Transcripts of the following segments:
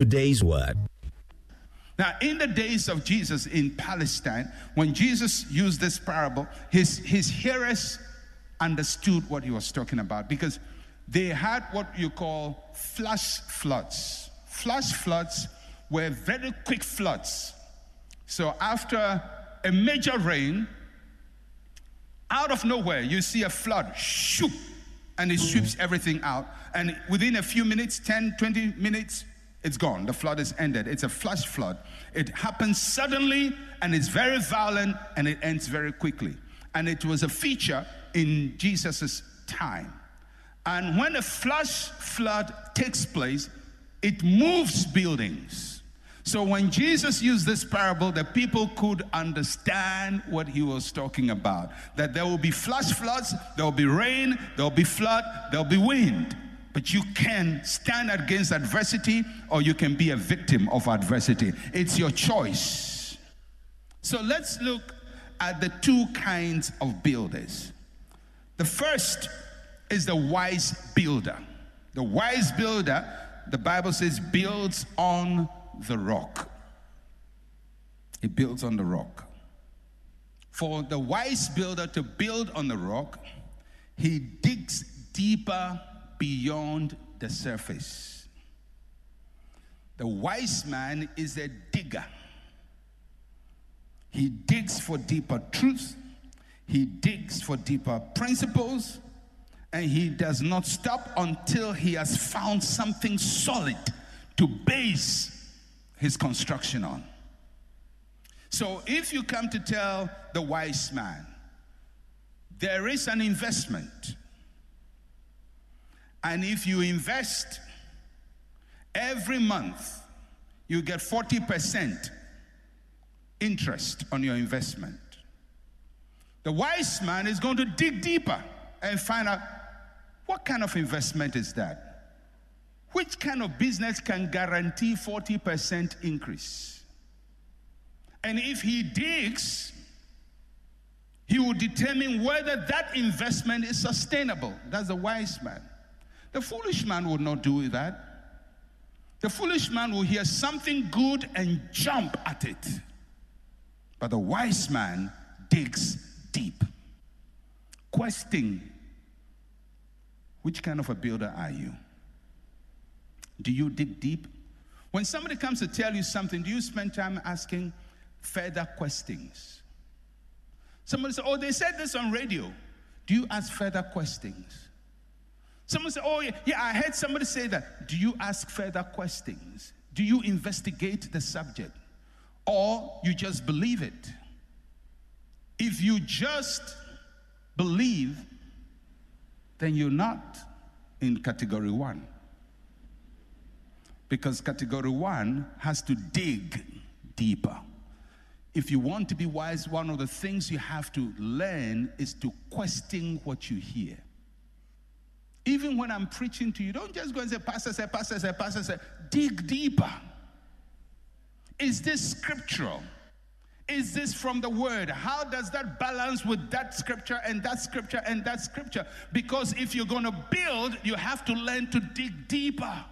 Today's word. Now, in the days of Jesus in Palestine, when Jesus used this parable, his, his hearers understood what he was talking about because they had what you call flash floods. Flash floods were very quick floods. So, after a major rain, out of nowhere, you see a flood, shoop, and it sweeps everything out. And within a few minutes 10, 20 minutes it's gone. The flood is ended. It's a flash flood. It happens suddenly and it's very violent and it ends very quickly. And it was a feature in Jesus' time. And when a flash flood takes place, it moves buildings. So when Jesus used this parable, the people could understand what he was talking about. That there will be flash floods, there will be rain, there will be flood, there will be wind. But you can stand against adversity or you can be a victim of adversity. It's your choice. So let's look at the two kinds of builders. The first is the wise builder. The wise builder, the Bible says, builds on the rock. He builds on the rock. For the wise builder to build on the rock, he digs deeper beyond the surface. The wise man is a digger. He digs for deeper truths, he digs for deeper principles, and he does not stop until he has found something solid to base his construction on. So if you come to tell the wise man, there is an investment and if you invest every month, you get 40% interest on your investment. The wise man is going to dig deeper and find out what kind of investment is that? Which kind of business can guarantee 40% increase? And if he digs, he will determine whether that investment is sustainable. That's the wise man. The foolish man would not do that. The foolish man will hear something good and jump at it. But the wise man digs deep. Questing which kind of a builder are you? Do you dig deep? When somebody comes to tell you something, do you spend time asking further questions? Somebody says, Oh, they said this on radio. Do you ask further questions? Someone said, Oh, yeah, yeah, I heard somebody say that. Do you ask further questions? Do you investigate the subject? Or you just believe it? If you just believe, then you're not in category one. Because category one has to dig deeper. If you want to be wise, one of the things you have to learn is to question what you hear. Even when I'm preaching to you, don't just go and say, Pastor said, Pastor said, Pastor said. Dig deeper. Is this scriptural? Is this from the word? How does that balance with that scripture and that scripture and that scripture? Because if you're going to build, you have to learn to dig deeper.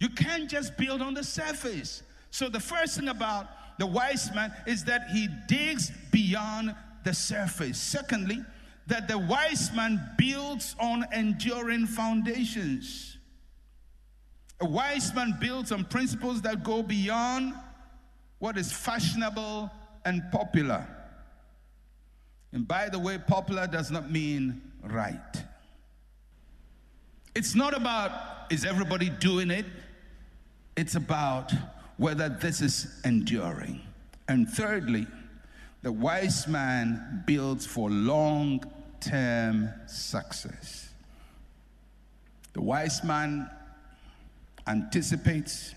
You can't just build on the surface. So, the first thing about the wise man is that he digs beyond the surface. Secondly, that the wise man builds on enduring foundations. A wise man builds on principles that go beyond what is fashionable and popular. And by the way, popular does not mean right. It's not about is everybody doing it? It's about whether this is enduring. And thirdly, the wise man builds for long term success. The wise man anticipates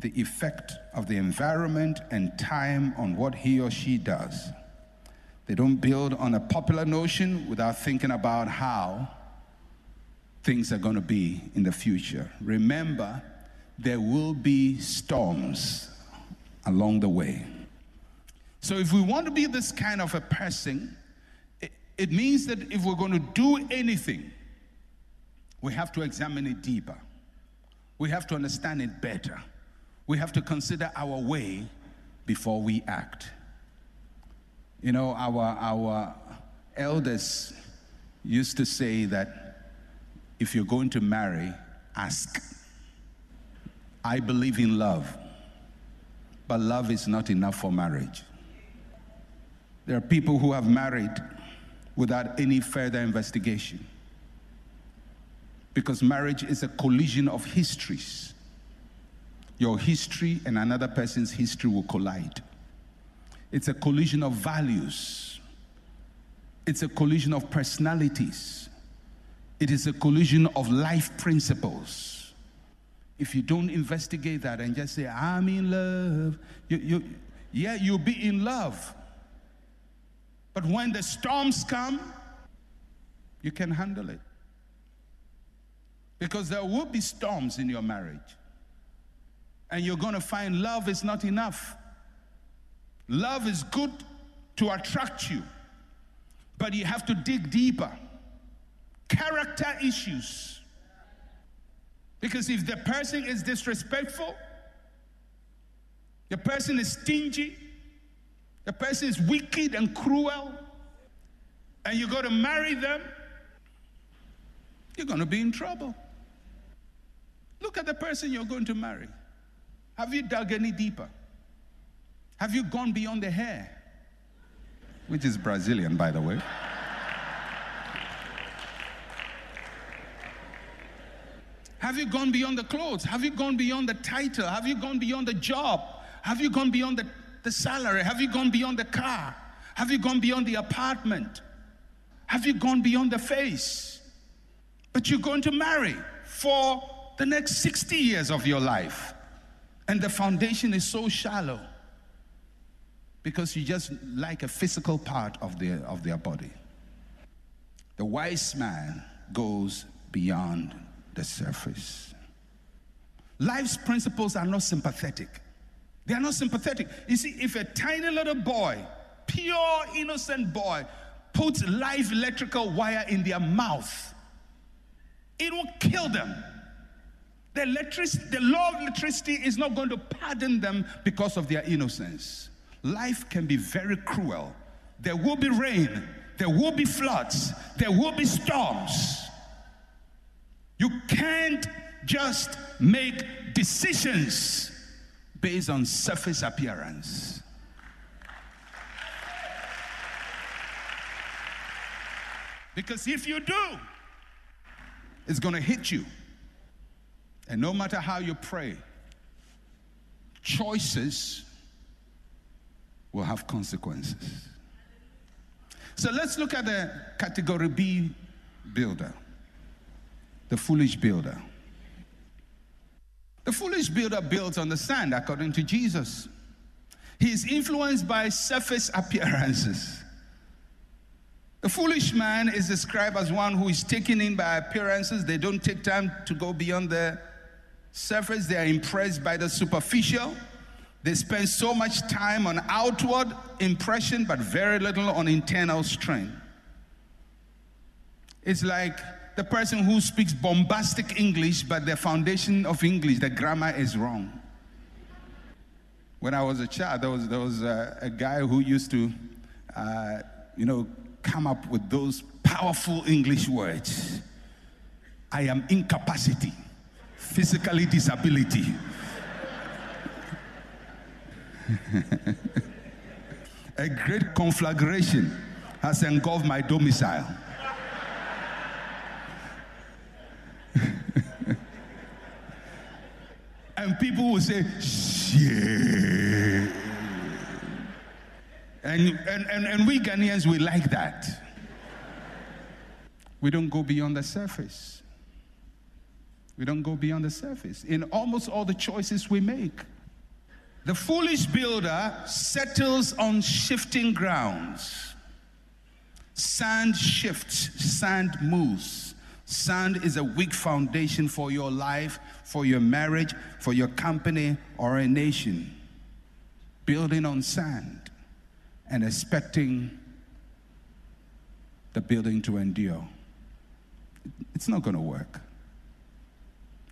the effect of the environment and time on what he or she does. They don't build on a popular notion without thinking about how things are going to be in the future. Remember, there will be storms along the way. So, if we want to be this kind of a person, it, means that if we're going to do anything, we have to examine it deeper. We have to understand it better. We have to consider our way before we act. You know, our, our elders used to say that if you're going to marry, ask. I believe in love, but love is not enough for marriage. There are people who have married without any further investigation because marriage is a collision of histories. Your history and another person's history will collide. It's a collision of values. It's a collision of personalities. It is a collision of life principles. If you don't investigate that and just say, I'm in love, you, you, yeah, you'll be in love. But when the storms come, you can handle it. Because there will be storms in your marriage. And you're going to find love is not enough. Love is good to attract you, but you have to dig deeper. Character issues. Because if the person is disrespectful, the person is stingy, the person is wicked and cruel, and you go to marry them, you're going to be in trouble. Look at the person you're going to marry. Have you dug any deeper? Have you gone beyond the hair? Which is Brazilian, by the way. Have you gone beyond the clothes? Have you gone beyond the title? Have you gone beyond the job? Have you gone beyond the, the salary? Have you gone beyond the car? Have you gone beyond the apartment? Have you gone beyond the face? But you're going to marry for the next 60 years of your life. And the foundation is so shallow because you just like a physical part of their, of their body. The wise man goes beyond the surface. Life's principles are not sympathetic. They are not sympathetic. You see, if a tiny little boy, pure innocent boy, puts live electrical wire in their mouth, it will kill them. The, electric- the law of electricity is not going to pardon them because of their innocence life can be very cruel. There will be rain, there will be floods, there will be storms. You can't just make decisions based on surface appearance. Because if you do, it's going to hit you. And no matter how you pray, choices will have consequences. So let's look at the category B builder, the foolish builder. The foolish builder builds on the sand, according to Jesus. He is influenced by surface appearances. The foolish man is described as one who is taken in by appearances. They don't take time to go beyond the surface, they are impressed by the superficial. They spend so much time on outward impression, but very little on internal strength. It's like the person who speaks bombastic English, but the foundation of English, the grammar is wrong. When I was a child, there was, there was a, a guy who used to, uh, you know, come up with those powerful English words. I am incapacity, physically disability. a great conflagration has engulfed my domicile. And people will say, shit. And, and, and, and we Ghanaians, we like that. We don't go beyond the surface. We don't go beyond the surface in almost all the choices we make. The foolish builder settles on shifting grounds. Sand shifts, sand moves. Sand is a weak foundation for your life, for your marriage, for your company, or a nation. Building on sand and expecting the building to endure. It's not going to work.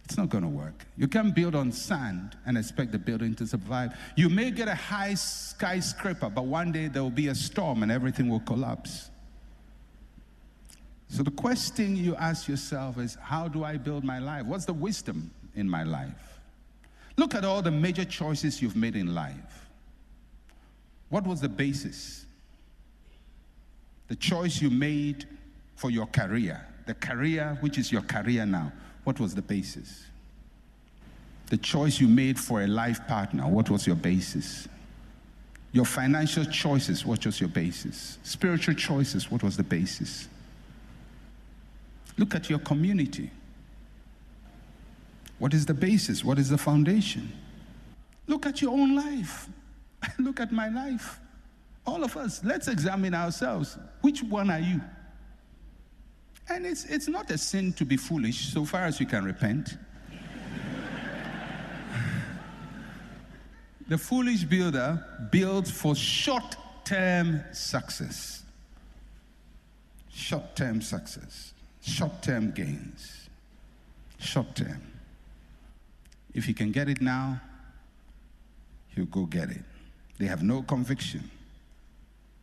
It's not going to work. You can't build on sand and expect the building to survive. You may get a high skyscraper, but one day there will be a storm and everything will collapse. So the question you ask yourself is how do I build my life? What's the wisdom in my life? Look at all the major choices you've made in life. What was the basis? The choice you made for your career, the career which is your career now, what was the basis? The choice you made for a life partner, what was your basis? Your financial choices, what was your basis? Spiritual choices, what was the basis? Look at your community. What is the basis? What is the foundation? Look at your own life. Look at my life. All of us, let's examine ourselves. Which one are you? And it's, it's not a sin to be foolish so far as you can repent. the foolish builder builds for short term success. Short term success. Short term gains. Short term. If he can get it now, he'll go get it. They have no conviction.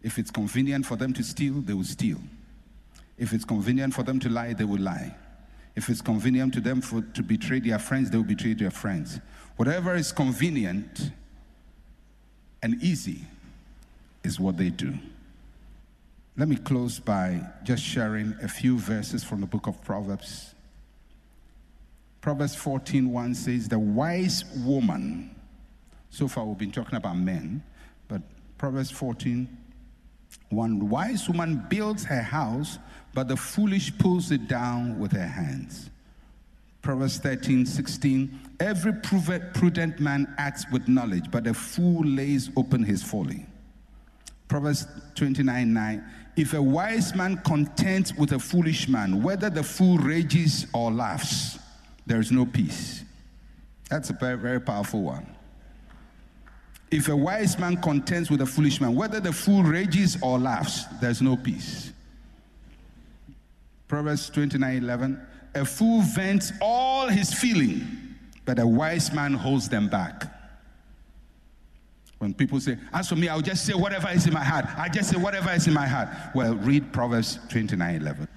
If it's convenient for them to steal, they will steal. If it's convenient for them to lie, they will lie. If it's convenient to them for, to betray their friends, they will betray their friends. Whatever is convenient and easy is what they do. Let me close by just sharing a few verses from the book of Proverbs. Proverbs 14:1 says, The wise woman, so far we've been talking about men, but Proverbs 14, one wise woman builds her house, but the foolish pulls it down with her hands. Proverbs 13, 16. Every prudent man acts with knowledge, but a fool lays open his folly. Proverbs 29, 9. If a wise man contends with a foolish man, whether the fool rages or laughs, there is no peace. That's a very, very powerful one. If a wise man contends with a foolish man, whether the fool rages or laughs, there's no peace. Proverbs 29 11. A fool vents all his feeling, but a wise man holds them back. When people say, As for me, I'll just say whatever is in my heart. I just say whatever is in my heart. Well, read Proverbs 29 11.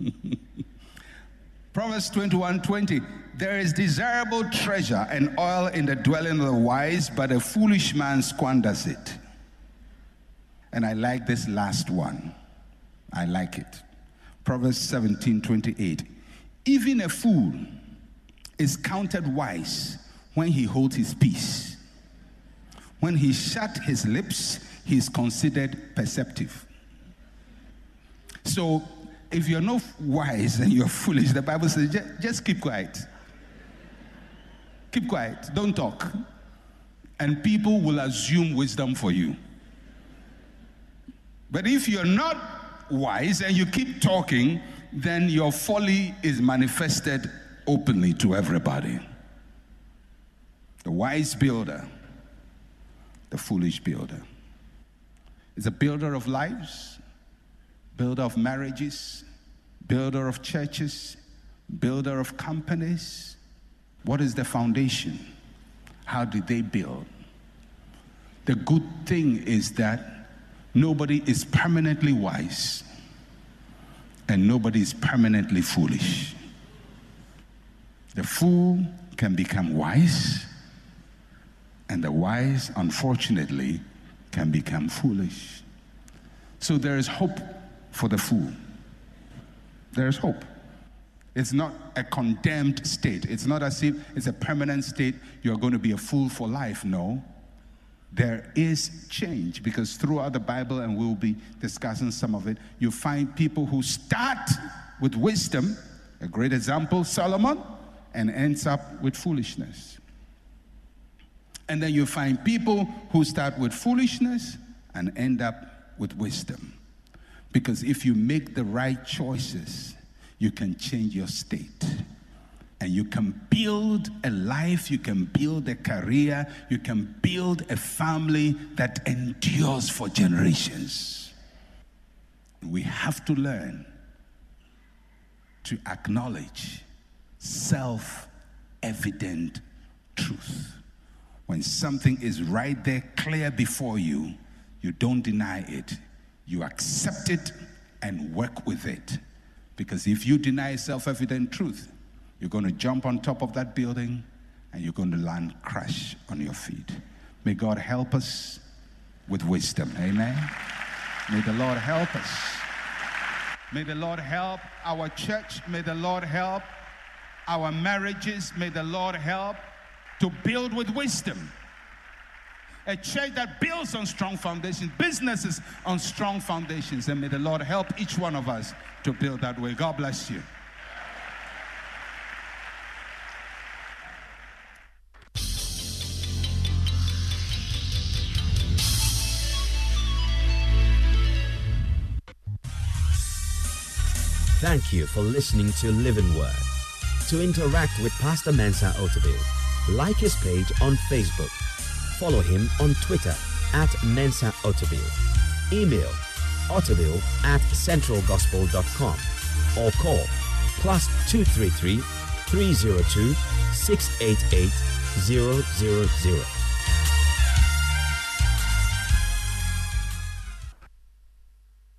Proverbs 21 20. There is desirable treasure and oil in the dwelling of the wise, but a foolish man squanders it. And I like this last one. I like it. Proverbs 17 28. Even a fool is counted wise when he holds his peace. When he shut his lips, he is considered perceptive. So if you're not wise and you're foolish, the Bible says just, just keep quiet. Keep quiet. Don't talk. And people will assume wisdom for you. But if you're not wise and you keep talking, then your folly is manifested openly to everybody. The wise builder, the foolish builder, is a builder of lives, builder of marriages, builder of churches, builder of companies. What is the foundation? How did they build? The good thing is that nobody is permanently wise and nobody is permanently foolish. The fool can become wise, and the wise, unfortunately, can become foolish. So there is hope for the fool. There is hope. It's not a condemned state. It's not as if it's a permanent state. You're going to be a fool for life. No. There is change because throughout the Bible, and we'll be discussing some of it, you find people who start with wisdom, a great example, Solomon, and ends up with foolishness. And then you find people who start with foolishness and end up with wisdom. Because if you make the right choices, you can change your state. And you can build a life, you can build a career, you can build a family that endures for generations. We have to learn to acknowledge self evident truth. When something is right there, clear before you, you don't deny it. You accept it and work with it. Because if you deny self evident truth, you're going to jump on top of that building and you're going to land crash on your feet. May God help us with wisdom. Amen. May the Lord help us. May the Lord help our church. May the Lord help our marriages. May the Lord help to build with wisdom. A church that builds on strong foundations, businesses on strong foundations. And may the Lord help each one of us to build that way. God bless you. Thank you for listening to Living Word. To interact with Pastor Mensa Otabil, like his page on Facebook. Follow him on Twitter at Mensa Otabil. Email otabil at centralgospel.com or call plus 233 302 688 000.